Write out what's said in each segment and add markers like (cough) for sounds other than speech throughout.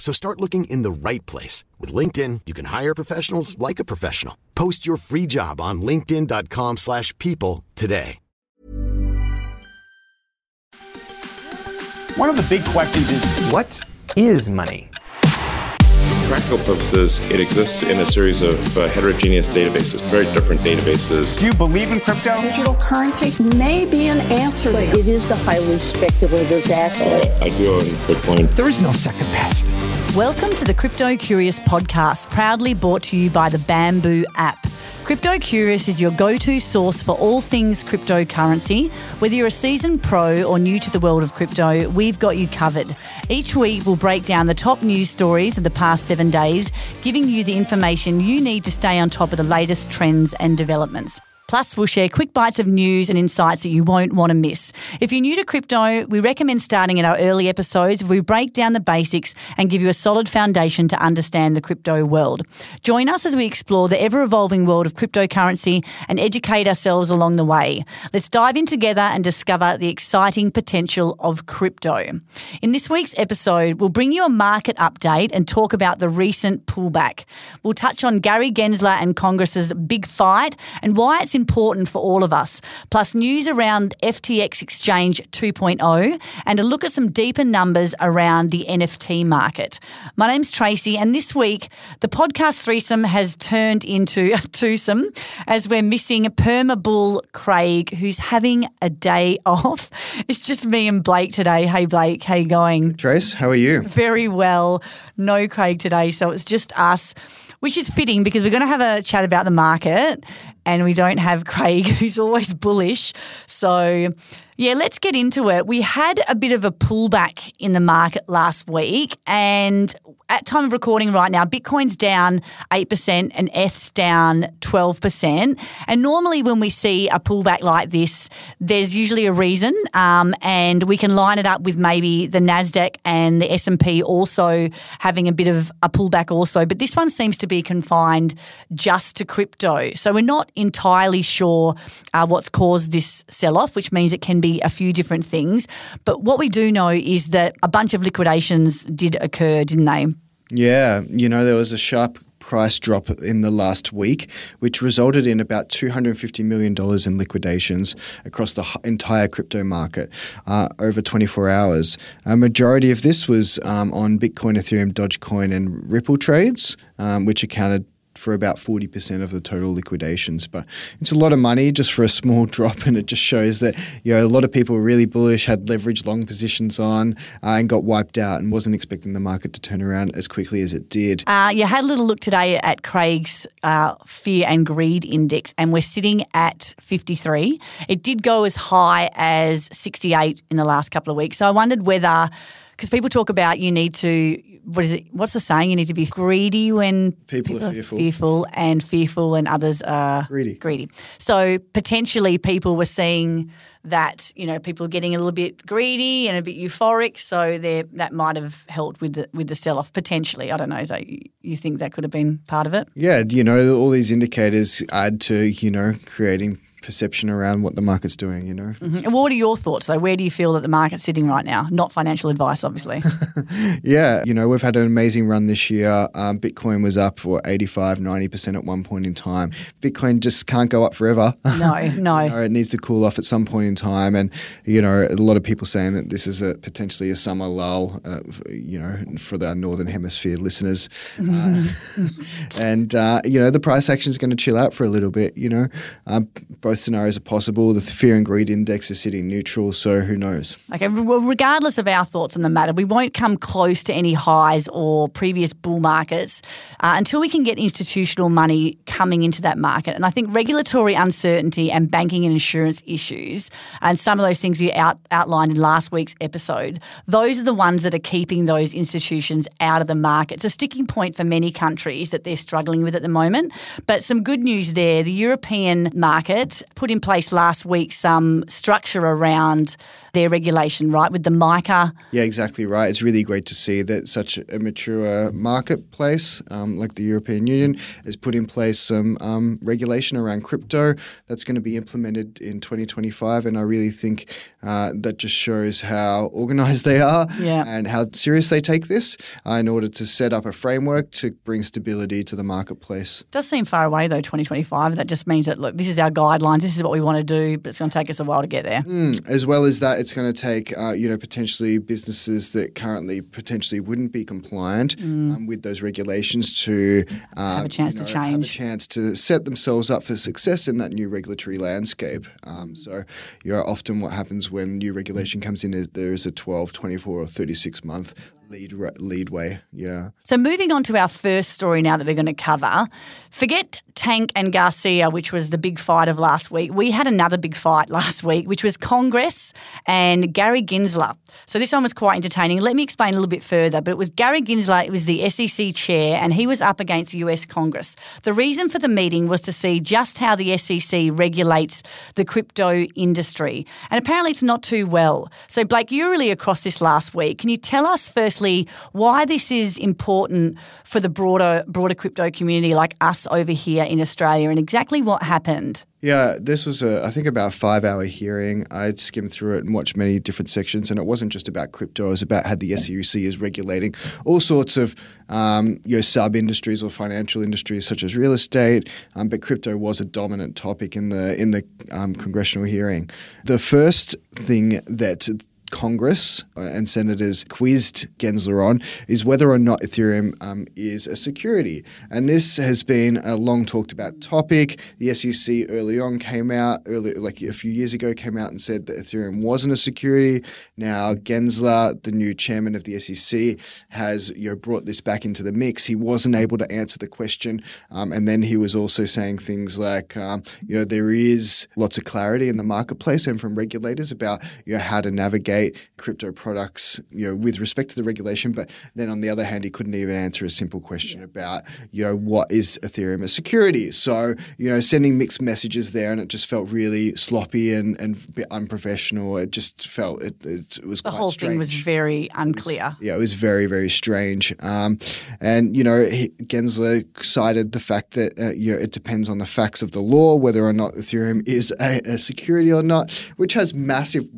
So start looking in the right place. With LinkedIn, you can hire professionals like a professional. Post your free job on linkedin.com slash people today. One of the big questions is What is money? For practical purposes, it exists in a series of uh, heterogeneous databases, very different databases. do you believe in crypto? Digital currency may be an answer. It is the highly speculative asset. I do own Bitcoin. There is no second best. Welcome to the Crypto Curious podcast, proudly brought to you by the Bamboo app. Crypto Curious is your go to source for all things cryptocurrency. Whether you're a seasoned pro or new to the world of crypto, we've got you covered. Each week, we'll break down the top news stories of the past seven days, giving you the information you need to stay on top of the latest trends and developments. Plus, we'll share quick bites of news and insights that you won't want to miss. If you're new to crypto, we recommend starting in our early episodes where we break down the basics and give you a solid foundation to understand the crypto world. Join us as we explore the ever evolving world of cryptocurrency and educate ourselves along the way. Let's dive in together and discover the exciting potential of crypto. In this week's episode, we'll bring you a market update and talk about the recent pullback. We'll touch on Gary Gensler and Congress's big fight and why it's important for all of us, plus news around FTX Exchange 2.0 and a look at some deeper numbers around the NFT market. My name's Tracy, and this week the podcast threesome has turned into (laughs) a twosome as we're missing Perma Bull Craig, who's having a day (laughs) off. It's just me and Blake today. Hey, Blake, how you going? Trace, how are you? Very well. No Craig today, so it's just us which is fitting because we're going to have a chat about the market and we don't have Craig, (laughs) who's always bullish. So, yeah, let's get into it. We had a bit of a pullback in the market last week, and at time of recording right now, Bitcoin's down 8% and ETH's down 12%. And normally when we see a pullback like this, there's usually a reason, um, and we can line it up with maybe the Nasdaq and the S&P also having a bit of a pullback also. But this one seems to be confined just to crypto. So we're not entirely sure uh, what's caused this sell-off, which means it can be a few different things. But what we do know is that a bunch of liquidations did occur, didn't they? Yeah, you know, there was a sharp price drop in the last week, which resulted in about $250 million in liquidations across the entire crypto market uh, over 24 hours. A majority of this was um, on Bitcoin, Ethereum, Dogecoin, and Ripple trades, um, which accounted for about 40% of the total liquidations. But it's a lot of money just for a small (laughs) drop, and it just shows that you know a lot of people were really bullish, had leveraged long positions on, uh, and got wiped out, and wasn't expecting the market to turn around as quickly as it did. Uh, you had a little look today at Craig's uh, fear and greed index, and we're sitting at 53. It did go as high as 68 in the last couple of weeks. So I wondered whether, because people talk about you need to, what is it? What's the saying? You need to be greedy when People are fearful. fearful, and fearful when others are Greedy. Greedy. So potentially people were seeing that you know people are getting a little bit greedy and a bit euphoric, so there that might have helped with the with the sell off potentially. I don't know. Is that, you think that could have been part of it? Yeah, you know, all these indicators add to you know creating perception around what the market's doing. You know. And what are your thoughts? So where do you feel that the market's sitting right now? Not financial advice, obviously. (laughs) Yeah, you know, we've had an amazing run this year. Um, Bitcoin was up for 85, 90% at one point in time. Bitcoin just can't go up forever. (laughs) no, no. You know, it needs to cool off at some point in time. And, you know, a lot of people saying that this is a potentially a summer lull, uh, you know, for the Northern Hemisphere listeners. (laughs) Uh, and, uh, you know, the price action is going to chill out for a little bit, you know. Um, both scenarios are possible. The fear and greed index is sitting neutral, so who knows? Okay, well, regardless of our thoughts on the matter, we won't come close to any highs or previous bull markets uh, until we can get institutional money coming into that market. And I think regulatory uncertainty and banking and insurance issues, and some of those things you out, outlined in last week's episode, those are the ones that are keeping those institutions out of the market. It's a sticking point for many countries that they're struggling with at the moment. But some good news there the European market put in place last week some structure around their regulation, right, with the MICA. Yeah, exactly right. It's really great to see that such a mature marketplace um, like the European Union has put in place some um, regulation around crypto that's going to be implemented in 2025. And I really think uh, that just shows how organized they are Yeah. and how serious they take this uh, in order to set up a framework to bring stability to the marketplace. It Does seem far away though, 2025. That just means that look, this is our This is what we want to do, but it's going to take us a while to get there. As well as that, it's going to take uh, you know potentially businesses that currently potentially wouldn't be compliant um, with those regulations to uh, Have a chance you to know, have a change. chance to set themselves up for success in that new regulatory landscape. Um, so you know, often what happens when new regulation comes in is there is a 12, 24, or 36 month lead ra- leadway. Yeah. So moving on to our first story now that we're going to cover. Forget Tank and Garcia, which was the big fight of last week. We had another big fight (laughs) last week, which was Congress and Gary Gensler. So this one was quite entertaining. Let me explain a little bit further. But it was Gary Gensler, it was the SEC chair, and he was up against US Congress. The reason for the meeting was to see just how the SEC regulates the crypto industry. And apparently it's not too well. So Blake, you were really across this last week. Can you tell us firstly why this is important for the broader broader crypto community like us over here in Australia and exactly what happened? Yeah, this was a I think about a five hour hearing. I'd skimmed through it and watched many different sections, and it wasn't just about crypto. It was about how the SEC is regulating all sorts of um, you know sub industries or financial industries such as real estate. Um, but crypto was a dominant topic in the in the um, congressional hearing. The first thing that Congress uh, and senators quizzed Gensler on is whether or not Ethereum um, is a security. And this has been a long talked about topic. The SEC early on came out, early, like a few years ago, came out and said that Ethereum wasn't a security. Now, Gensler, the new chairman of the SEC, has you know, brought this back into the mix. He wasn't able to answer the question. Um, and then he was also saying things like, um, you know, there is lots of clarity in the marketplace and from regulators about you know, how to navigate crypto products, you know, with respect to the regulation. But then on the other hand, he couldn't even answer a simple question about, you know, what is Ethereum a security? So, you know, sending mixed messages there, and it just felt really sloppy and, and a bit unprofessional. It just felt it, it, it was The whole thing was very unclear. Yeah, it was very, very strange. Um, and, you know, he, Gensler cited the fact that, uh, you know, it depends on the facts of the law, whether or not Ethereum is a, a security or not, which has massive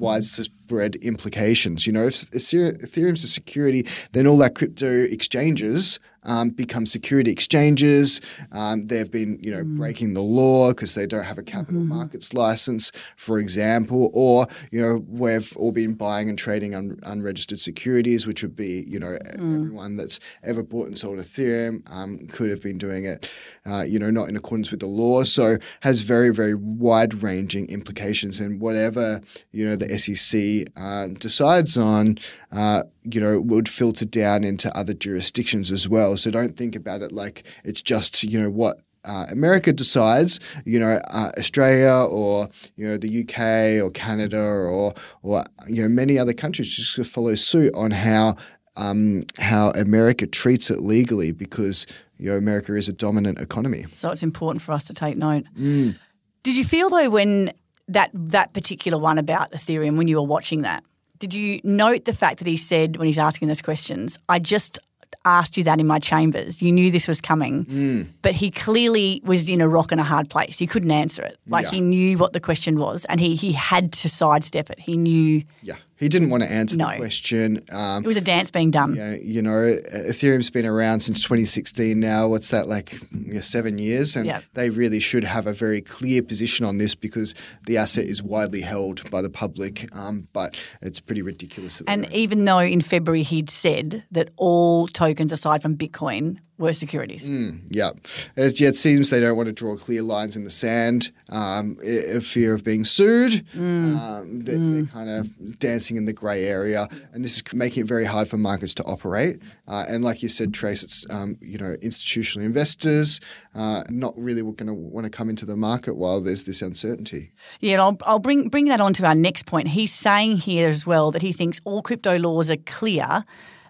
widespread implications. You know, if Ether- Ethereum's a security, then all that crypto exchanges um, become security exchanges. Um, they've been, you know, breaking the law because they don't have a capital markets license, for example, or you know, we've all been buying and trading un- unregistered securities, which would be, you know, everyone that's ever bought and sold Ethereum um, could have been doing it, uh, you know, not in accordance with the law. So has very, very wide-ranging implications, and whatever you know the SEC uh, decides on, uh, you know, would filter down into other jurisdictions as well. So don't think about it like it's just you know what uh, America decides, you know, uh, Australia or you know the UK or Canada or or you know many other countries just follow suit on how um, how America treats it legally because you know America is a dominant economy. So it's important for us to take note. Did you feel though when that that particular one about Ethereum when you were watching that? Did you note the fact that he said when he's asking those questions, I just asked you that in my chambers. You knew this was coming. Mm. But he clearly was in a rock and a hard place. He couldn't answer it. Like Yeah. he knew what the question was and he he had to sidestep it. He knew Yeah, he didn't want to answer No. the question. Um, it was a dance being done. Yeah, you know, Ethereum's been around since 2016 now. What's that like? Yeah, seven years, and Yeah. they really should have a very clear position on this because the asset is widely held by the public. Um, but it's pretty ridiculous. And even though in February he'd said that all tokens aside from Bitcoin were securities. Yeah, it, it seems they don't want to draw clear lines in the sand, um, i- fear of being sued. Um, they, They're kind of dancing in the grey area, and this is making it very hard for markets to operate. Uh, and like you said, Trace, it's um, you know institutional investors uh, not really going to want to come into the market while there's this uncertainty. Yeah, and I'll, I'll bring bring that on to our next point. He's saying here as well that he thinks all crypto laws are clear.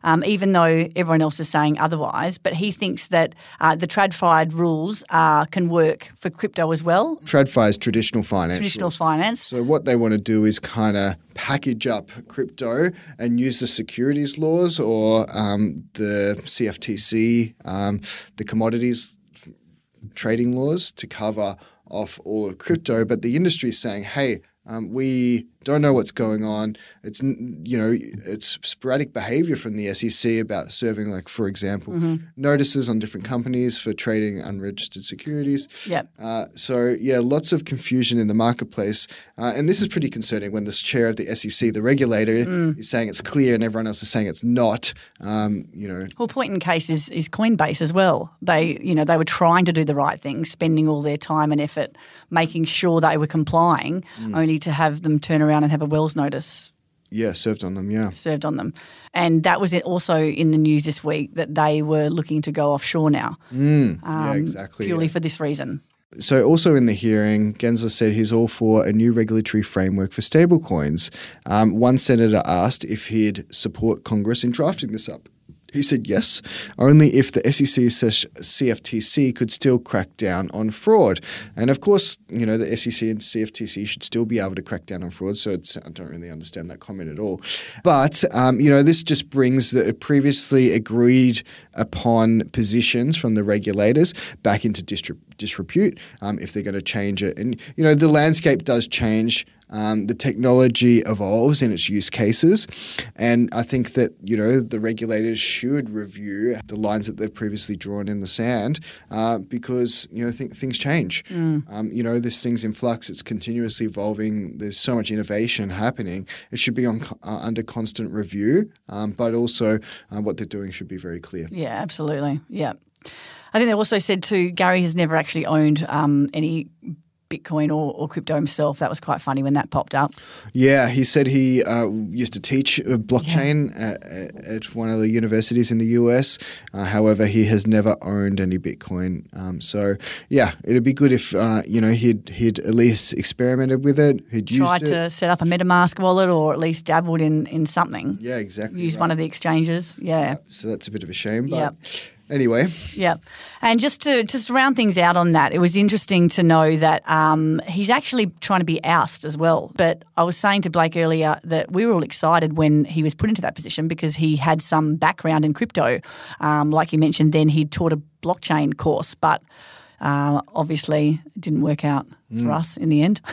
Um, even though everyone else is saying otherwise, but he thinks that uh, the TradFi rules uh, can work for crypto as well, TradFi is traditional finance. traditional rules. finance. So what they want to do is kind of package up crypto and use the securities laws or um, the CFTC, um, the commodities trading laws to cover off all of crypto. But the industry is saying, hey, um, we don't know what's going on. It's you know it's sporadic behavior from the SEC about serving like for example notices on different companies for trading unregistered securities. Yep. Uh, so yeah, lots of confusion in the marketplace, uh, and this is pretty concerning when this chair of the SEC, the regulator, is saying it's clear and everyone else is saying it's not. Um, you know, Well, point in case is, is Coinbase as well. They, you know, they were trying to do the right thing, spending all their time and effort making sure they were complying, only to have them turn around and have a Wells notice yeah, served on them. Yeah. served on them. And that was it also in the news this week that they were looking to go offshore now, yeah, exactly. purely yeah. for this reason. So, also in the hearing, Gensler said he's all for a new regulatory framework for stablecoins. Um, one senator asked if he'd support Congress in drafting this up. He said yes, only if the SEC slash CFTC could still crack down on fraud. And of course, you know, the SEC and CFTC should still be able to crack down on fraud. So I don't really understand that comment at all. But, um, you know, this just brings the previously agreed upon positions from the regulators back into disrepute um, if they're going to change it. And, you know, the landscape does change. Um, the technology evolves in its use cases, and I think that you know the regulators should review the lines that they've previously drawn in the sand uh, because you know th- things change. Um, you know this thing's in flux; it's continuously evolving. There's so much innovation happening. It should be on uh, under constant review, um, but also uh, what they're doing should be very clear. Yeah, absolutely. Yeah. I think they also said too, Gary has never actually owned um, any Bitcoin or, or crypto himself. That was quite funny when that popped up. Yeah, he said he uh, used to teach uh, blockchain at, at one of the universities in the US. Uh, however, he has never owned any Bitcoin. Um, so, yeah, it'd be good if uh, you know he'd he'd at least experimented with it. He'd Tried used it. to set up a MetaMask wallet or at least dabbled in, in something. yeah, exactly. Used right. one of the exchanges. Yeah. So that's a bit of a shame. But Yep. Anyway, Yeah, and just to just round things out on that, it was interesting to know that um, he's actually trying to be ousted as well. But I was saying to Blake earlier that we were all excited when he was put into that position because he had some background in crypto. Um, like you mentioned, then he taught a blockchain course, but uh, obviously it didn't work out for us in the end. (laughs)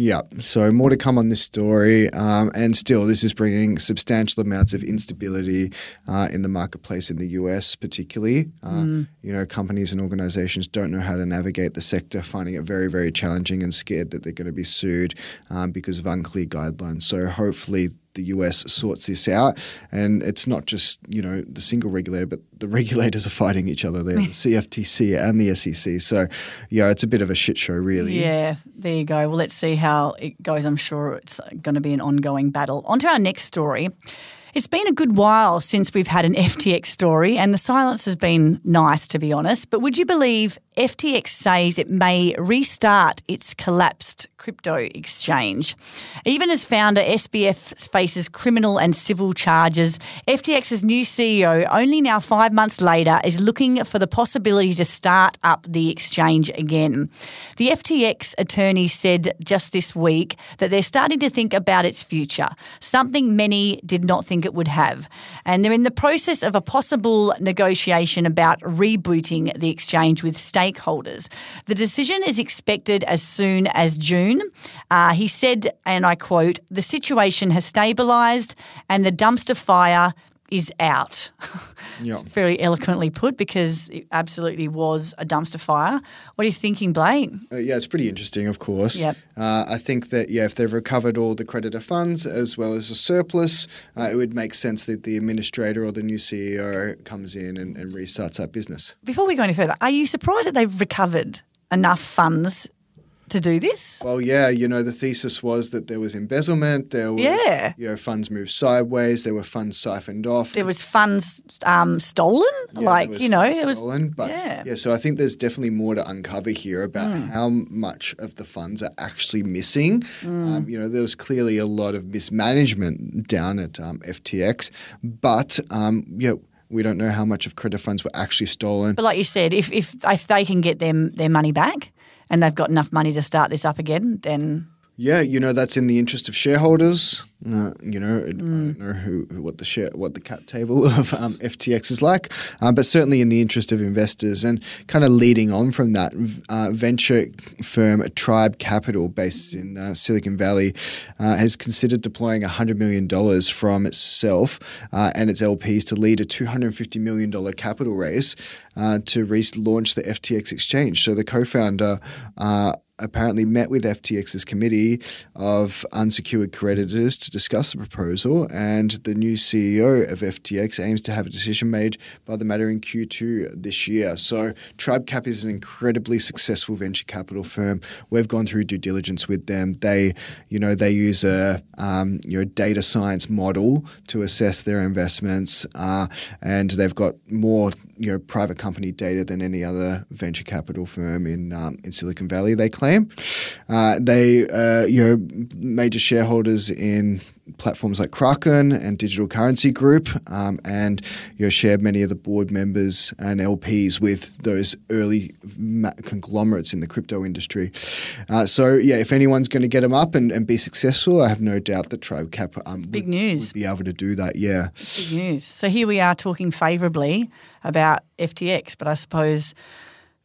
Yeah, so more to come on this story. Um, and still, this is bringing substantial amounts of instability uh, in the marketplace in the US, particularly. Uh, You know, companies and organizations don't know how to navigate the sector, finding it very, very challenging and scared that they're going to be sued um, because of unclear guidelines. So hopefully, the US sorts this out. And it's not just, you know, the single regulator, but the (laughs) regulators are fighting each other there, the CFTC and the SEC. So, yeah, it's a bit of a shit show, really. Yeah, there you go. Well, let's see how it goes. I'm sure it's going to be an ongoing battle. On to our next story. It's been a good while since we've had an (laughs) FTX story, and the silence has been nice, to be honest. But would you believe FTX says it may restart its collapsed crypto exchange? Even as founder SBF faces criminal and civil charges, FTX's new CEO, only now five months later, is looking for the possibility to start up the exchange again. The FTX attorney said just this week that they're starting to think about its future, something many did not think it would have. And they're in the process of a possible negotiation about rebooting the exchange with stakeholders. The decision is expected as soon as June. Uh, he said, and I quote, the situation has stabilised and the dumpster fire is out. (laughs) Yeah. Very eloquently put because it absolutely was a dumpster fire. What are you thinking, Blake? Uh, yeah, it's pretty interesting, of course. Yep. Uh, I think that, yeah, if they've recovered all the creditor funds as well as a surplus, uh, it would make sense that the administrator or the new CEO comes in and, and restarts that business. Before we go any further, are you surprised that they've recovered enough funds to do this? Well, yeah, you know, the thesis was that there was embezzlement, there was, Yeah. you know, funds moved sideways, there were funds siphoned off. There was funds um, stolen, Yeah, like you know, it was stolen, but yeah. Hmm. so I think there's definitely more to uncover here about how much of the funds are actually missing. Hmm. Um, you know, there was clearly a lot of mismanagement down at um, FTX, but um, yeah, we don't know how much of credit funds were actually stolen. But like you said, if if if they can get them their money back and they've got enough money to start this up again, then Yeah, you know that's in the interest of shareholders. Uh, you know, I Mm. don't know who, who what the share what the cap table (laughs) of um, FTX is like, um, but certainly in the interest of investors. And kind of leading on from that, uh, venture firm Tribe Capital, based in uh, Silicon Valley, uh, has considered deploying hundred million dollars from itself uh, and its LPs to lead a two hundred fifty million dollar capital raise uh, to relaunch the FTX exchange. So the co-founder. Apparently met with FTX's committee of unsecured creditors to discuss the proposal, and the new CEO of FTX aims to have a decision made by the matter in Q2 this year. So, TribeCap is an incredibly successful venture capital firm. We've gone through due diligence with them. They, you know, they use a um, you know data science model to assess their investments, uh, and they've got more you know private company data than any other venture capital firm in um, in Silicon Valley. They claim uh, they uh, you know major shareholders in platforms like Kraken and Digital Currency Group, um, and you know share many of the board members and LPs with those early conglomerates in the crypto industry. Uh, so yeah, if anyone's going to get them up and, and be successful, I have no doubt that TribeCap um, big would, news. would be able to do that. Yeah. big news. So here we are talking favourably about FTX, but I suppose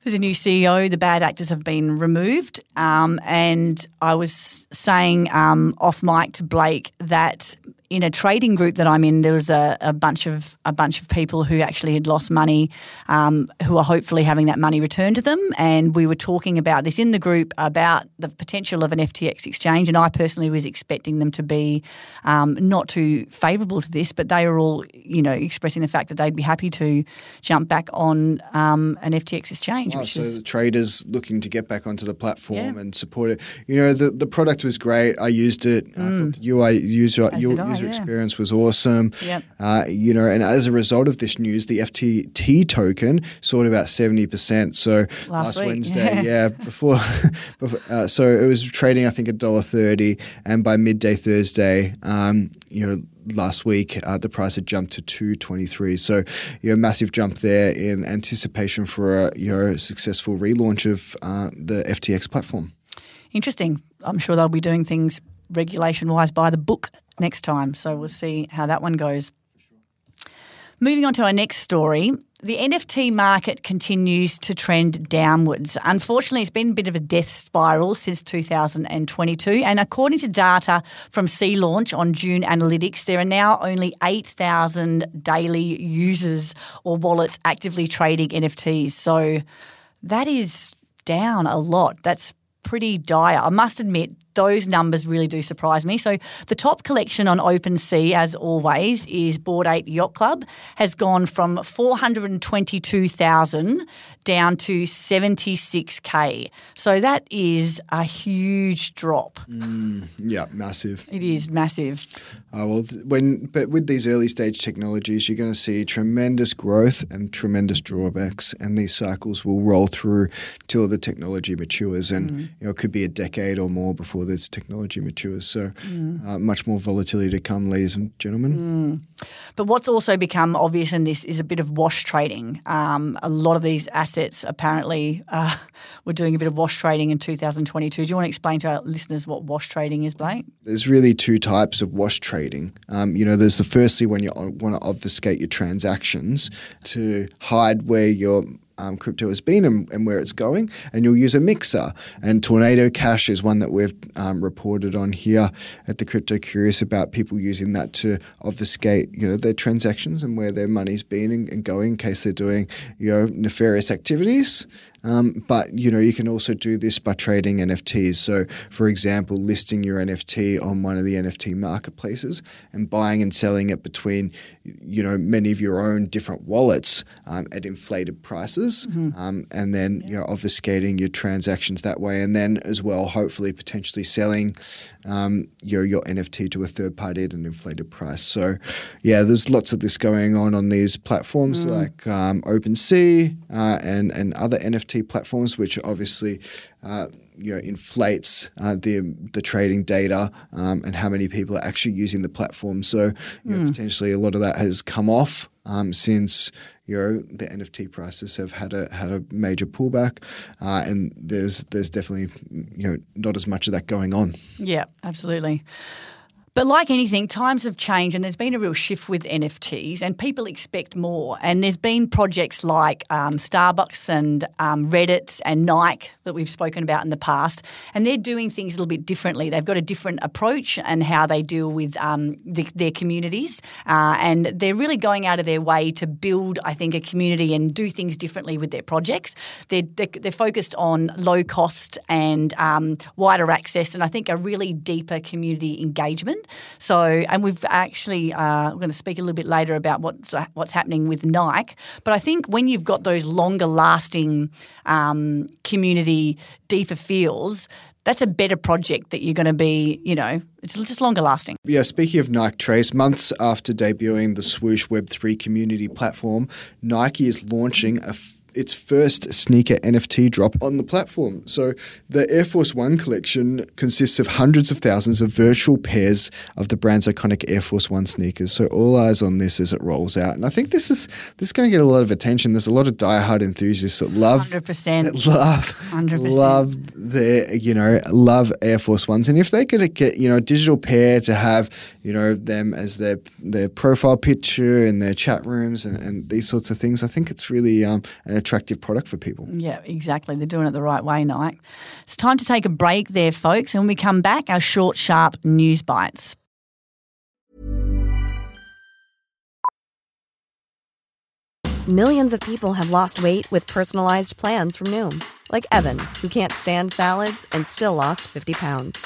there's a new CEO. The bad actors have been removed, um, and I was saying um, off mic to Blake that in a trading group that I'm in, there was a, a bunch of a bunch of people who actually had lost money, um, who are hopefully having that money returned to them. And we were talking about this in the group about the potential of an FTX exchange. And I personally was expecting them to be um, not too favourable to this, but they were all, you know, expressing the fact that they'd be happy to jump back on um, an FTX exchange, which so is the traders looking to get back onto the platform Yeah. and support it. You know, the, the product was great. I used it. I thought the UI user, Mm. As u- did I, user yeah. experience was awesome. Yep. Uh, you know, and as a result of this news, the FTT token soared about 70%. So last, week, Wednesday, yeah. (laughs) yeah, before, (laughs) before uh, so it was trading, I think, $1.30. And by midday Thursday, um, you know, last week uh, the price had jumped to 223 so you know massive jump there in anticipation for a you know successful relaunch of uh, the FTX platform interesting. I'm sure they'll be doing things regulation wise by the book next time. So we'll see how that one goes. Moving on to our next story. The NFT market continues to trend downwards. Unfortunately, it's been a bit of a death spiral since 2022. And according to data from Sea Launch on Dune Analytics, there are now only 8,000 daily users or wallets actively trading NFTs. So that is down a lot. That's pretty dire. I must admit, those numbers really do surprise me. So the top collection on OpenSea, as always, is Bored Ape Yacht Club, has gone from 422,000 down to 76k. So that is a huge drop. yeah massive It is massive. Uh, well, when but with these early stage technologies, you're going to see tremendous growth and tremendous drawbacks, and these cycles will roll through till the technology matures, and you know it could be a decade or more before this technology matures. So, uh, much more volatility to come, ladies and gentlemen. But what's also become obvious in this is a bit of wash trading. Um, a lot of these assets apparently uh, (laughs) were doing a bit of wash trading in 2022. Do you want to explain to our listeners what wash trading is, Blake? There's really two types of wash trading. Um, you know, there's the firstly when you want to obfuscate your transactions to hide where your um, crypto has been and, and, where it's going, and you'll use a mixer. And Tornado Cash is one that we've um, reported on here at the Crypto Curious about people using that to obfuscate, you know, their transactions and where their money's been and, and going in case they're doing, you know, nefarious activities. Um, but you know, you can also do this by trading NFTs. So, for example, listing your NFT on one of the NFT marketplaces and buying and selling it between, you know, many of your own different wallets um, at inflated prices, mm-hmm. um, and then yeah. you know, obfuscating your transactions that way, and then as well, hopefully, potentially selling um, your your NFT to a third party at an inflated price. So, yeah, there's lots of this going on on these platforms mm. like um, OpenSea uh, and and other NFT platforms, which obviously uh, you know, inflates uh, the the trading data um, and how many people are actually using the platform. So you know, mm. potentially a lot of that has come off um, since you know the NFT prices have had a had a major pullback, uh, and there's there's definitely you know not as much of that going on. Yeah, absolutely. But like anything, times have changed and there's been a real shift with NFTs and people expect more. And there's been projects like um, Starbucks and um, Reddit and Nike that we've spoken about in the past. And they're doing things a little bit differently. They've got a different approach and how they deal with um, the, their communities. Uh, and they're really going out of their way to build, I think, a community and do things differently with their projects. They're, they're, they're focused on low cost and um, wider access and I think a really deeper community engagement. So, and we've actually uh, we're going to speak a little bit later about what's what's happening with Nike. But I think when you've got those longer lasting um, community, deeper feels, that's a better project that you're going to be, you know, it's just longer lasting. Yeah, speaking of Nike Trace, months after debuting the Swoosh Web3 community platform, Nike is launching a its first sneaker NFT drop on the platform. So the Air Force One collection consists of hundreds of thousands of virtual pairs of the brand's iconic Air Force One sneakers. So all eyes on this as it rolls out. And I think this is this is going to get a lot of attention. There's a lot of diehard enthusiasts that love 100%. love 100%. love their you know love Air Force Ones. And if they could get you know a digital pair to have you know them as their their profile picture in their chat rooms and, and these sorts of things, I think it's really um, an attractive product for people. Yeah, exactly. They're doing it the right way, Nike. It's time to take a break there, folks. And when we come back, our short, sharp news bites. Millions of people have lost weight with personalized plans from Noom, like Evan, who can't stand salads and still lost 50 pounds.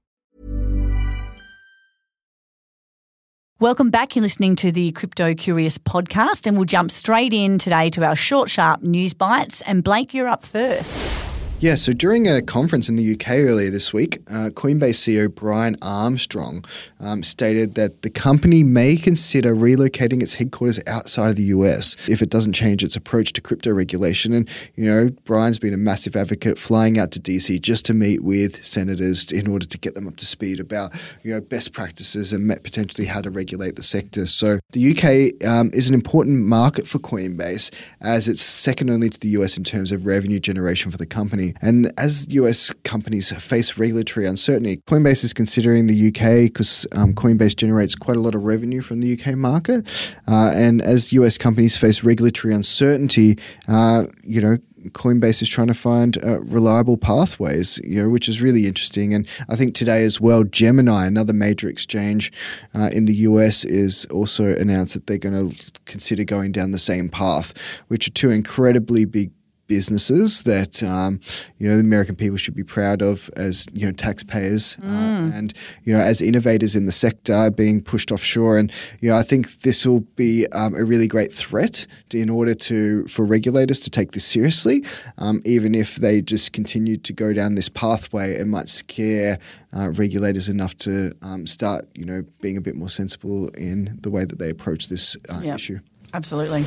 Welcome back. You're listening to the Crypto Curious podcast, and we'll jump straight in today to our short, sharp news bites. And Blake, you're up first. Yeah, so during a conference in the UK earlier this week, uh, Coinbase CEO Brian Armstrong um, stated that the company may consider relocating its headquarters outside of the US if it doesn't change its approach to crypto regulation. And, you know, Brian's been a massive advocate flying out to DC just to meet with senators in order to get them up to speed about, you know, best practices and potentially how to regulate the sector. So the UK um, is an important market for Coinbase as it's second only to the US in terms of revenue generation for the company. And as US companies face regulatory uncertainty, Coinbase is considering the UK because um, Coinbase generates quite a lot of revenue from the UK market. Uh, and as US companies face regulatory uncertainty, uh, you know, Coinbase is trying to find uh, reliable pathways, you know, which is really interesting. And I think today as well, Gemini, another major exchange uh, in the US, is also announced that they're going to consider going down the same path, which are two incredibly big businesses that um, you know the American people should be proud of as you know taxpayers uh, and you know as innovators in the sector being pushed offshore. And you know I think this will be um, a really great threat to, in order to for regulators to take this seriously. Um, even if they just continue to go down this pathway, it might scare uh, regulators enough to um, start you know being a bit more sensible in the way that they approach this uh, Yep. issue. Absolutely.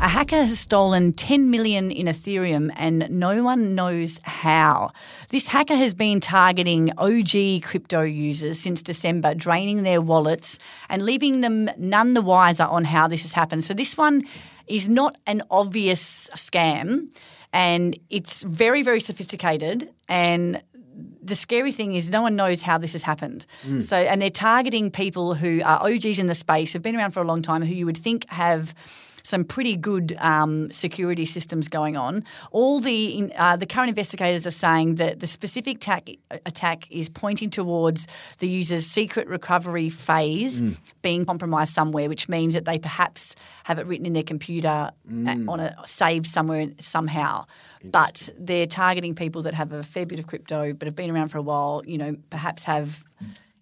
A hacker has stolen 10 million in Ethereum and no one knows how. This hacker has been targeting OG crypto users since December, draining their wallets and leaving them none the wiser on how this has happened. So, this one is not an obvious scam and it's very, very sophisticated. And the scary thing is no one knows how this has happened. Hmm. So, and they're targeting people who are OGs in the space, have been around for a long time, who you would think have some pretty good um, security systems going on. All the in- uh, the current investigators are saying that the specific tack, attack is pointing towards the user's secret recovery phase being compromised somewhere, which means that they perhaps have it written in their computer uh, on a saved somewhere somehow. But they're targeting people that have a fair bit of crypto, but have been around for a while. You know, perhaps have.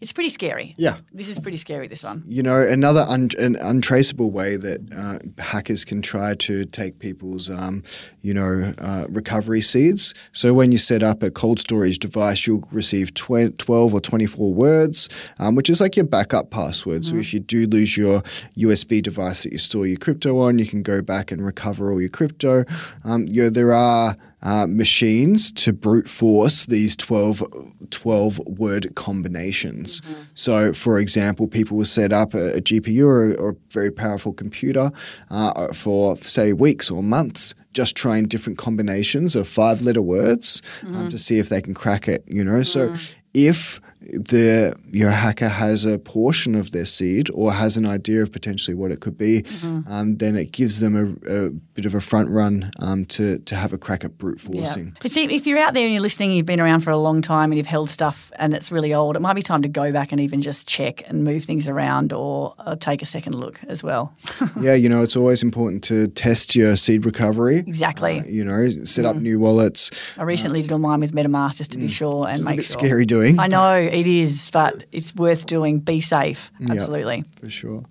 It's pretty scary. Yeah. This is pretty scary. This one. You know, another un- an untraceable way that uh, hackers can try to take people's, um, you know, uh, recovery seeds. So when you set up a cold storage device, you'll receive tw- 12 or 24 words, um, which is like your backup password. So if you do lose your USB device that you store your crypto on, you can go back and recover all your crypto. Um, you know, there are uh, machines to brute force these 12, 12 word combinations. So, for example, people will set up a, a GPU or, or a very powerful computer uh, for, say, weeks or months. Just trying different combinations of five letter words um, to see if they can crack it, you know? So, if the your hacker has a portion of their seed or has an idea of potentially what it could be, um, then it gives them a, a bit of a front run um, to to have a crack at brute forcing. Yeah. See, if you're out there and you're listening, you've been around for a long time and you've held stuff and it's really old, it might be time to go back and even just check and move things around or uh, take a second look as well. (laughs) yeah, you know, it's always important to test your seed recovery. Exactly. Uh, you know, set up new wallets. I recently did all mine with MetaMask just to be sure and It's a make bit sure. scary doing. I know it is, but it's worth doing. Be safe. Absolutely. For sure.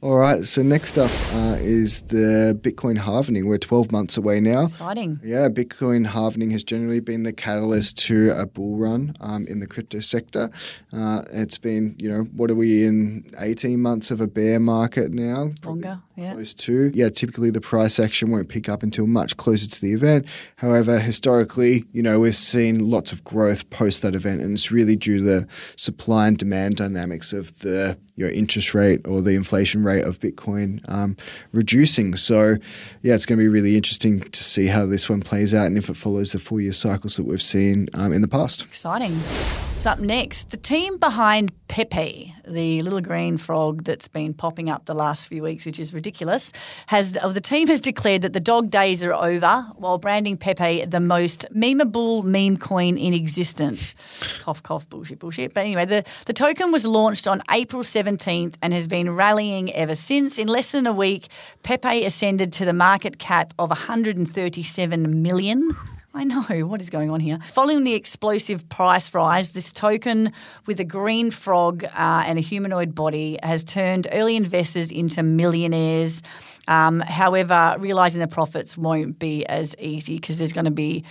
All right. So next up uh, is the Bitcoin halvening. We're 12 months away now. Exciting. Yeah, Bitcoin halvening has generally been the catalyst to a bull run um, in the crypto sector. Uh, it's been, you know, what are we in 18 months of a bear market now? Longer, yeah. Close to. Yeah, typically the price action won't pick up until much closer to the event. However, historically, you know, we've seen lots of growth post that event, and it's really due to the supply and demand dynamics of the your interest rate or the inflation rate of Bitcoin um, reducing. So, yeah, it's going to be really interesting to see how this one plays out and if it follows the four year cycles that we've seen um, in the past. Exciting. What's up next? The team behind Pepe, the little green frog that's been popping up the last few weeks, which is ridiculous, has uh, the team has declared that the dog days are over while branding Pepe the most memeable meme coin in existence. cough, cough, bullshit, bullshit. But anyway, the, the token was launched on April 17th and has been rallying ever since. In less than a week, Pepe ascended to the market cap of 137 million. I know what is going on here. Following the explosive price rise, this token with a green frog uh, and a humanoid body has turned early investors into millionaires. Um, however, realizing the profits won't be as easy because there's going to be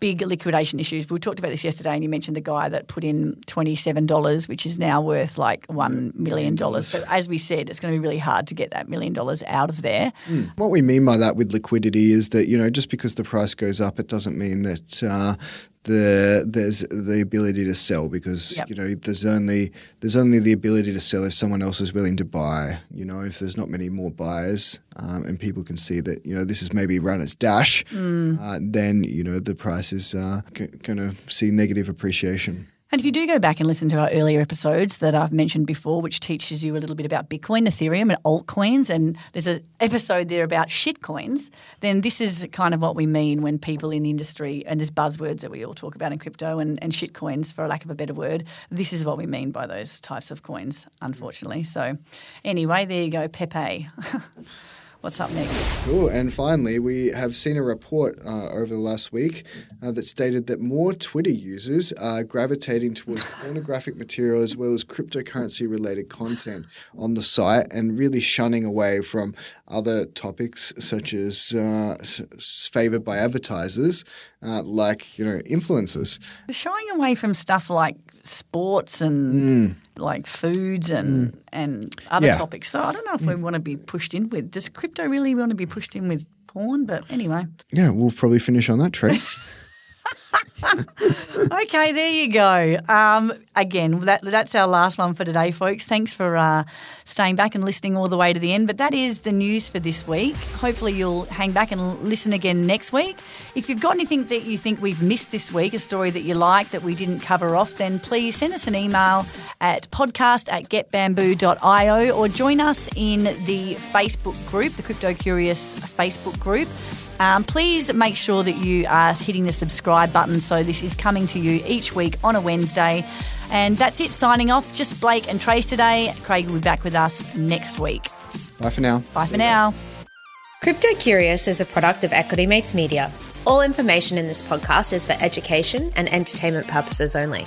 big liquidation issues. We talked about this yesterday, and you mentioned the guy that put in twenty-seven dollars, which is now worth like one million dollars. But as we said, it's going to be really hard to get that million dollars out of there. What we mean by that with liquidity is that you know just because the price goes up, it doesn't mean that uh, the there's the ability to sell because Yep. you know there's only there's only the ability to sell if someone else is willing to buy. You know, if there's not many more buyers um, and people can see that you know this is maybe run its dash, uh, then you know the price is uh, going to see negative appreciation. And if you do go back and listen to our earlier episodes that I've mentioned before, which teaches you a little bit about Bitcoin, Ethereum, and altcoins, and there's an episode there about shitcoins, then this is kind of what we mean when people in the industry, and there's buzzwords that we all talk about in crypto and, and shitcoins, for lack of a better word. This is what we mean by those types of coins, unfortunately. So, anyway, there you go, Pepe. (laughs) What's up next? Cool. And finally, we have seen a report uh, over the last week uh, that stated that more Twitter users are gravitating towards (laughs) pornographic material as well as cryptocurrency related content on the site and really shunning away from other topics such as uh, s- favored by advertisers uh, like, you know, influencers. Shying away from stuff like sports and like foods and mm. and other Yeah. topics. So I don't know if we mm. want to be pushed in with. Does crypto really want to be pushed in with porn? But anyway. Yeah, we'll probably finish on that, Trace. (laughs) okay, there you go. Um, again, that, that's our last one for today, folks. Thanks for uh, staying back and listening all the way to the end. But that is the news for this week. Hopefully, you'll hang back and listen again next week. If you've got anything that you think we've missed this week, a story that you like that we didn't cover off, then please send us an email at podcast at getbamboo.io or join us in the Facebook group, the Crypto Curious Facebook group. Um, please make sure that you are hitting the subscribe button so this is coming to you each week on a Wednesday. And that's it, signing off. Just Blake and Trace today. Craig will be back with us next week. Bye for now. Bye for now. Crypto Curious is a product of Equity Mates Media. All information in this podcast is for education and entertainment purposes only.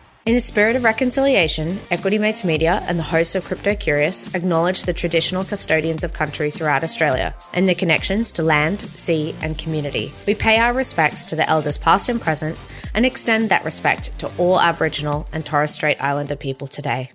In the spirit of reconciliation, Equity Mates Media and the hosts of Crypto Curious acknowledge the traditional custodians of country throughout Australia and their connections to land, sea, and community. We pay our respects to the elders past and present and extend that respect to all Aboriginal and Torres Strait Islander people today.